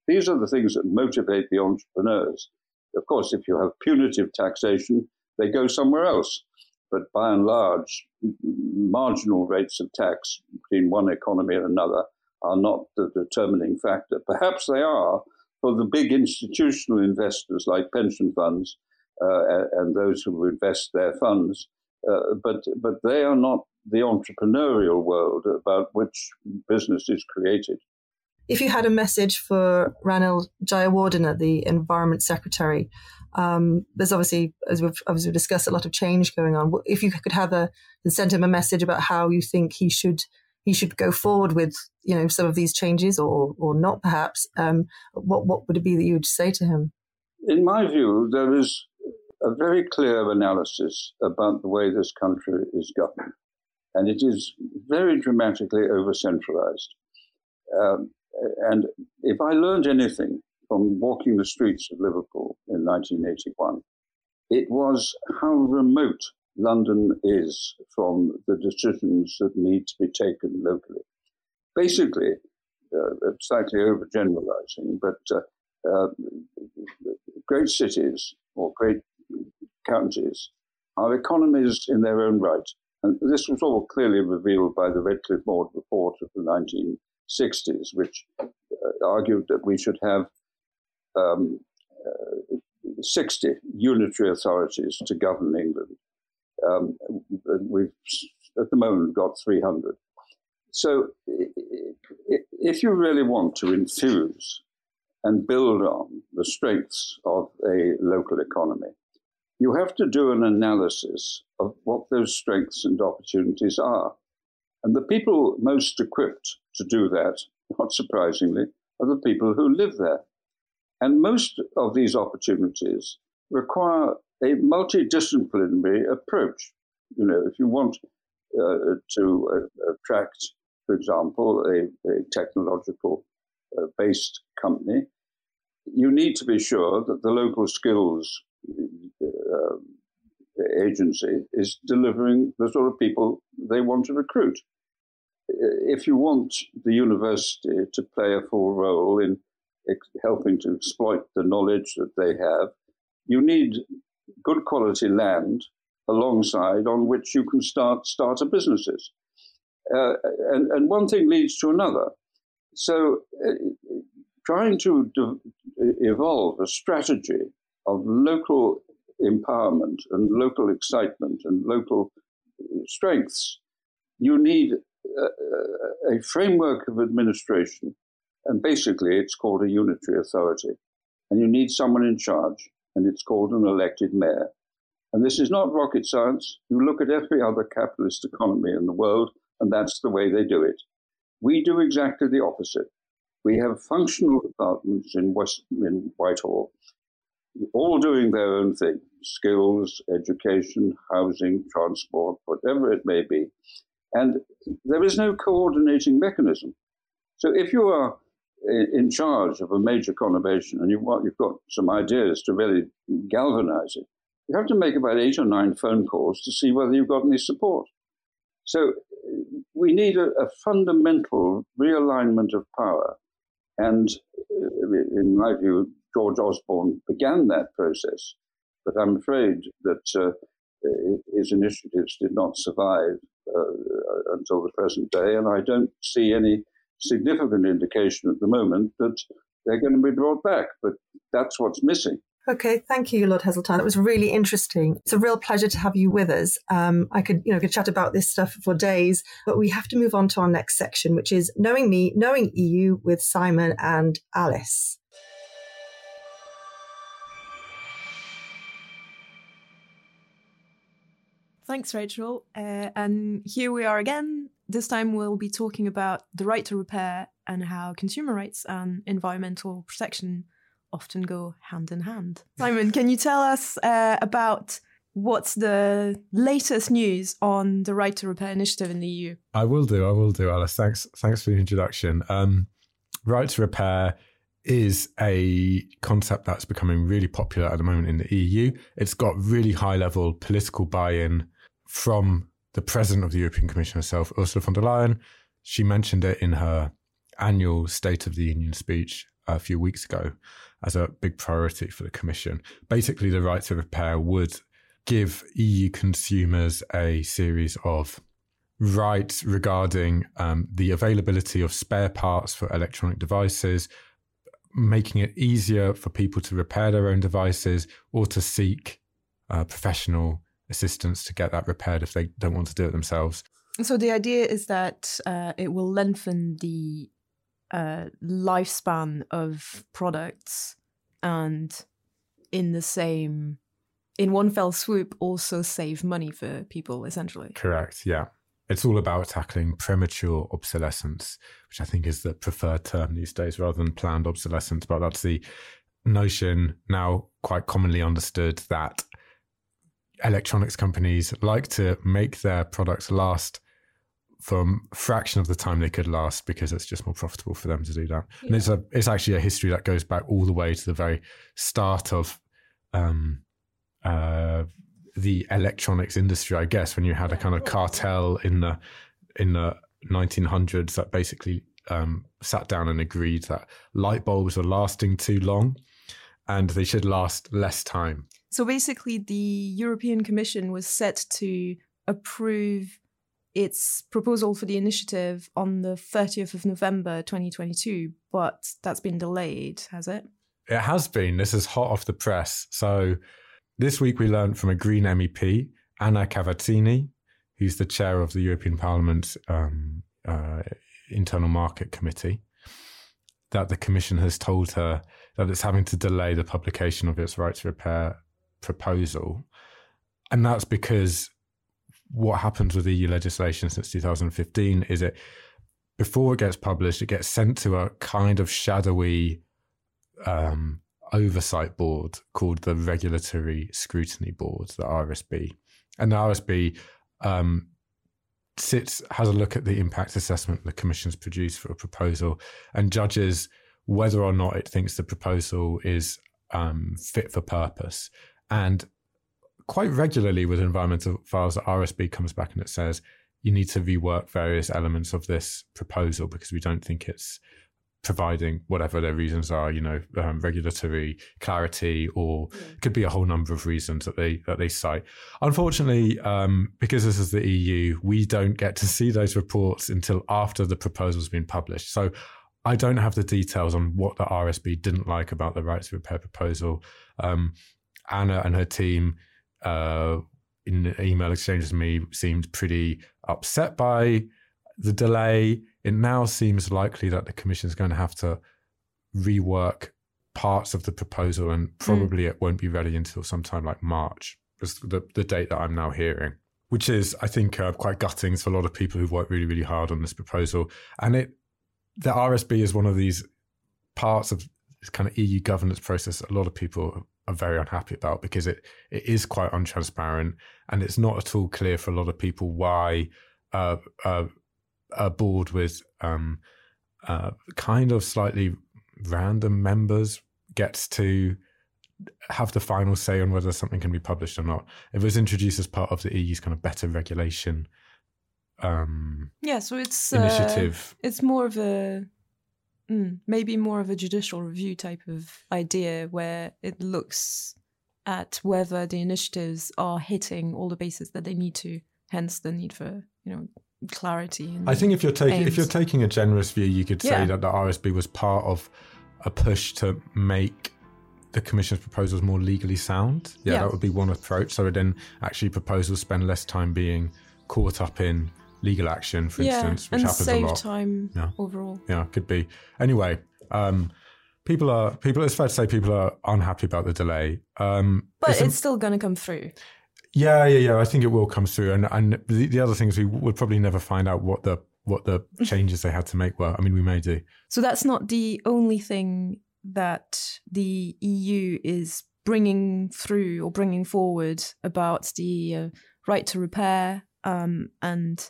These are the things that motivate the entrepreneurs. Of course, if you have punitive taxation, they go somewhere else. But by and large, marginal rates of tax between one economy and another are not the determining factor. Perhaps they are for the big institutional investors like pension funds uh, and those who invest their funds, uh, but but they are not the entrepreneurial world about which business is created. If you had a message for Ranil Jayawardena, the Environment Secretary, um, there's obviously, as we've, as we've discussed, a lot of change going on. If you could have a send him a message about how you think he should he should go forward with, you know, some of these changes, or or not, perhaps, um, what what would it be that you would say to him? In my view, there is a very clear analysis about the way this country is governed. And it is very dramatically over centralized. Um, and if I learned anything from walking the streets of Liverpool in 1981, it was how remote London is from the decisions that need to be taken locally. Basically, uh, slightly overgeneralizing, but uh, uh, great cities or great counties are economies in their own right. And this was all clearly revealed by the Redcliffe Maud report of the 1960s, which uh, argued that we should have um, uh, 60 unitary authorities to govern England. Um, we've at the moment got 300. So, if you really want to infuse and build on the strengths of a local economy, you have to do an analysis of what those strengths and opportunities are. And the people most equipped to do that, not surprisingly, are the people who live there. And most of these opportunities require a multidisciplinary approach. You know, if you want uh, to uh, attract, for example, a, a technological uh, based company, you need to be sure that the local skills uh, agency is delivering the sort of people they want to recruit. If you want the university to play a full role in helping to exploit the knowledge that they have, you need good quality land alongside on which you can start starter businesses. Uh, and, and one thing leads to another. So, uh, trying to de- evolve a strategy of local empowerment and local excitement and local uh, strengths, you need a, a framework of administration. And basically, it's called a unitary authority. And you need someone in charge, and it's called an elected mayor. And this is not rocket science. You look at every other capitalist economy in the world, and that's the way they do it. We do exactly the opposite. We have functional departments in, West, in Whitehall, all doing their own thing skills, education, housing, transport, whatever it may be. And there is no coordinating mechanism. So if you are in charge of a major conurbation and you want, you've got some ideas to really galvanize it, you have to make about eight or nine phone calls to see whether you've got any support. So we need a, a fundamental realignment of power. And uh, in my view, George Osborne began that process. But I'm afraid that uh, his initiatives did not survive uh, until the present day. And I don't see any significant indication at the moment that they're going to be brought back. But that's what's missing. Okay, thank you, Lord Heseltine. That was really interesting. It's a real pleasure to have you with us. Um, I could, you know, could chat about this stuff for days, but we have to move on to our next section, which is knowing me, knowing EU with Simon and Alice. Thanks, Rachel. Uh, and here we are again. This time we'll be talking about the right to repair and how consumer rights and environmental protection often go hand in hand. Simon, can you tell us uh, about what's the latest news on the right to repair initiative in the EU? I will do. I will do, Alice. Thanks. Thanks for the introduction. Um, right to repair is a concept that's becoming really popular at the moment in the EU. It's got really high level political buy in from the president of the European Commission herself, Ursula von der Leyen. She mentioned it in her annual State of the Union speech a few weeks ago as a big priority for the Commission. Basically, the right to repair would give EU consumers a series of rights regarding um, the availability of spare parts for electronic devices, making it easier for people to repair their own devices or to seek uh, professional assistance to get that repaired if they don't want to do it themselves. So the idea is that uh, it will lengthen the uh, lifespan of products and in the same in one fell swoop also save money for people essentially correct yeah it's all about tackling premature obsolescence which i think is the preferred term these days rather than planned obsolescence but that's the notion now quite commonly understood that electronics companies like to make their products last for a fraction of the time they could last because it's just more profitable for them to do that. Yeah. And it's a it's actually a history that goes back all the way to the very start of um, uh, the electronics industry, I guess, when you had a kind of cartel in the in the 1900s that basically um, sat down and agreed that light bulbs were lasting too long and they should last less time. So basically, the European Commission was set to approve its proposal for the initiative on the 30th of November 2022, but that's been delayed, has it? It has been. This is hot off the press. So this week we learned from a Green MEP, Anna Cavazzini, who's the chair of the European Parliament's um, uh, Internal Market Committee, that the Commission has told her that it's having to delay the publication of its right to repair proposal. And that's because what happens with EU legislation since 2015 is it before it gets published, it gets sent to a kind of shadowy um, oversight board called the Regulatory Scrutiny Board, the RSB. And the RSB um, sits, has a look at the impact assessment the Commission's produced for a proposal and judges whether or not it thinks the proposal is um, fit for purpose. And quite regularly with environmental files, the RSB comes back and it says, you need to rework various elements of this proposal because we don't think it's providing whatever their reasons are, you know, um, regulatory clarity, or could be a whole number of reasons that they that they cite. Unfortunately, um, because this is the EU, we don't get to see those reports until after the proposal's been published. So. I don't have the details on what the RSB didn't like about the rights to repair proposal. Um, Anna and her team uh, in email exchanges with me seemed pretty upset by the delay. It now seems likely that the commission is going to have to rework parts of the proposal, and probably mm. it won't be ready until sometime like March. Is the, the date that I'm now hearing, which is I think uh, quite gutting for a lot of people who've worked really really hard on this proposal. And it the RSB is one of these parts of this kind of EU governance process. A lot of people are very unhappy about because it it is quite untransparent and it's not at all clear for a lot of people why uh, uh, a board with um, uh, kind of slightly random members gets to have the final say on whether something can be published or not. It was introduced as part of the EU's kind of better regulation. Um, yeah, so it's uh, initiative. It's more of a Mm, maybe more of a judicial review type of idea where it looks at whether the initiatives are hitting all the bases that they need to, hence the need for, you know, clarity. I think if you're taking if you're taking a generous view, you could say yeah. that the RSB was part of a push to make the commission's proposals more legally sound. Yeah, yeah, that would be one approach. So then actually proposals spend less time being caught up in legal action, for yeah, instance, which happens save a lot. time yeah. overall. Yeah, could be. Anyway, um, people are people. It's fair to say people are unhappy about the delay. Um, but it's, it's still going to come through. Yeah, yeah, yeah. I think it will come through, and and the, the other things we would probably never find out what the what the changes they had to make were. I mean, we may do. So that's not the only thing that the EU is bringing through or bringing forward about the uh, right to repair um, and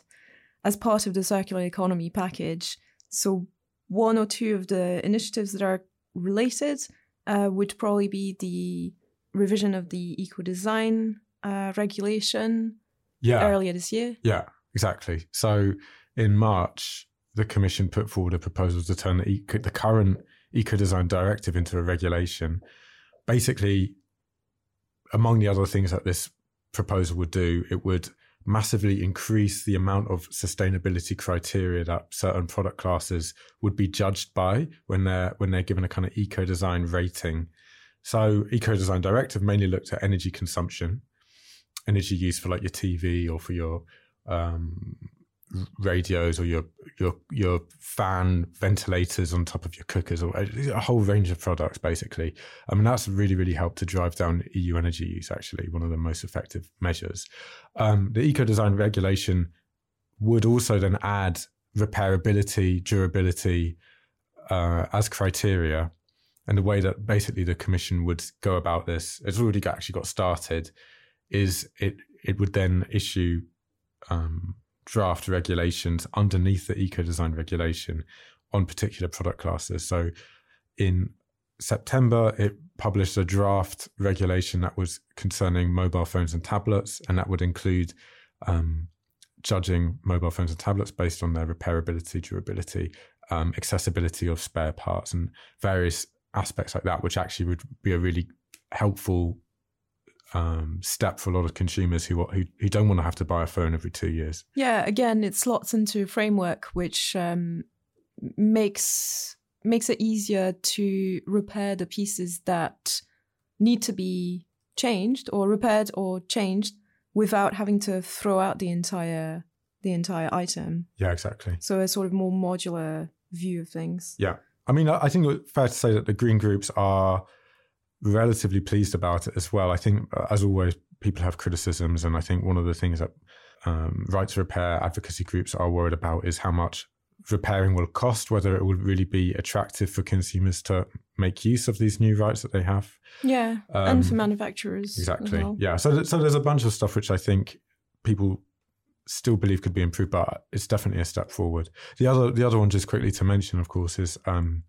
as part of the circular economy package. So, one or two of the initiatives that are related uh, would probably be the revision of the eco design uh, regulation yeah. earlier this year. Yeah, exactly. So, in March, the Commission put forward a proposal to turn the, eco, the current eco design directive into a regulation. Basically, among the other things that this proposal would do, it would massively increase the amount of sustainability criteria that certain product classes would be judged by when they're when they're given a kind of eco design rating. So eco design directive mainly looked at energy consumption, energy use for like your TV or for your um, radios or your your your fan ventilators on top of your cookers or a whole range of products basically. I mean that's really really helped to drive down eu energy use actually one of the most effective measures. Um, the eco design regulation would also then add repairability durability uh, as criteria and the way that basically the commission would go about this it's already actually got started is it it would then issue um, draft regulations underneath the eco design regulation on particular product classes. So in September, it published a draft regulation that was concerning mobile phones and tablets, and that would include um, judging mobile phones and tablets based on their repairability, durability, um, accessibility of spare parts, and various aspects like that, which actually would be a really helpful um, step for a lot of consumers who, who, who don't want to have to buy a phone every two years. Yeah, again, it slots into a framework which um, makes makes it easier to repair the pieces that need to be changed or repaired or changed without having to throw out the entire the entire item. Yeah, exactly. So a sort of more modular view of things. Yeah. I mean, I think it's fair to say that the green groups are relatively pleased about it as well. I think, uh, as always, people have criticisms, and I think one of the things that um, right to repair advocacy groups are worried about is how much repairing will cost, whether it will really be attractive for consumers to make use of these new rights that they have. Yeah, um, and for manufacturers. Exactly. Well. Yeah. So, so there's a bunch of stuff which I think people still believe could be improved, but it's definitely a step forward. The other, the other one, just quickly to mention, of course, is um,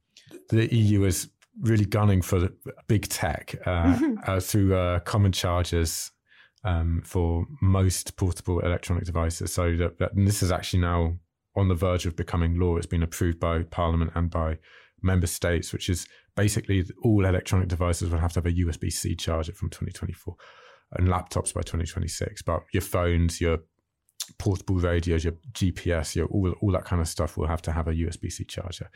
the EU is really gunning for big tech uh, uh, through uh, common chargers um, for most portable electronic devices. So that, that this is actually now on the verge of becoming law. It's been approved by Parliament and by member states, which is basically all electronic devices will have to have a USB C charger from 2024 and laptops by 2026. But your phones, your portable radios, your GPS, your all all that kind of stuff will have to have a USB C charger,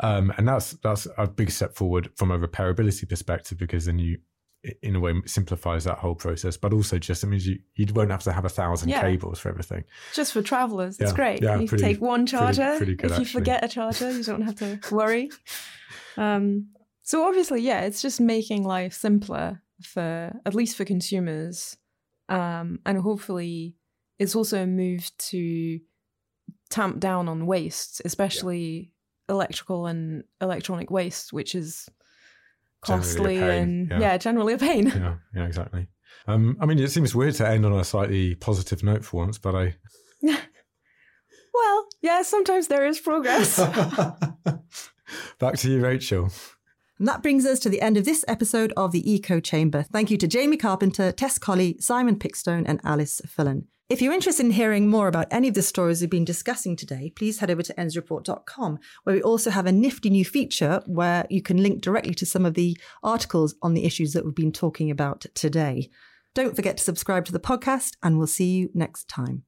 um, and that's that's a big step forward from a repairability perspective because then you in a way simplifies that whole process, but also just it means you, you won't have to have a thousand yeah. cables for everything. Just for travelers, it's yeah. great. Yeah, you pretty, take one charger. Pretty, pretty good, if you actually. forget a charger, you don't have to worry. Um, so obviously, yeah, it's just making life simpler for at least for consumers, um, and hopefully, it's also a move to tamp down on waste, especially yeah. electrical and electronic waste, which is costly and yeah. yeah. generally a pain. Yeah, yeah, exactly. Um, I mean, it seems weird to end on a slightly positive note for once, but I. well, yeah, sometimes there is progress. Back to you, Rachel. And that brings us to the end of this episode of the Eco Chamber. Thank you to Jamie Carpenter, Tess Colley, Simon Pickstone, and Alice Fillen. If you're interested in hearing more about any of the stories we've been discussing today, please head over to endsreport.com, where we also have a nifty new feature where you can link directly to some of the articles on the issues that we've been talking about today. Don't forget to subscribe to the podcast, and we'll see you next time.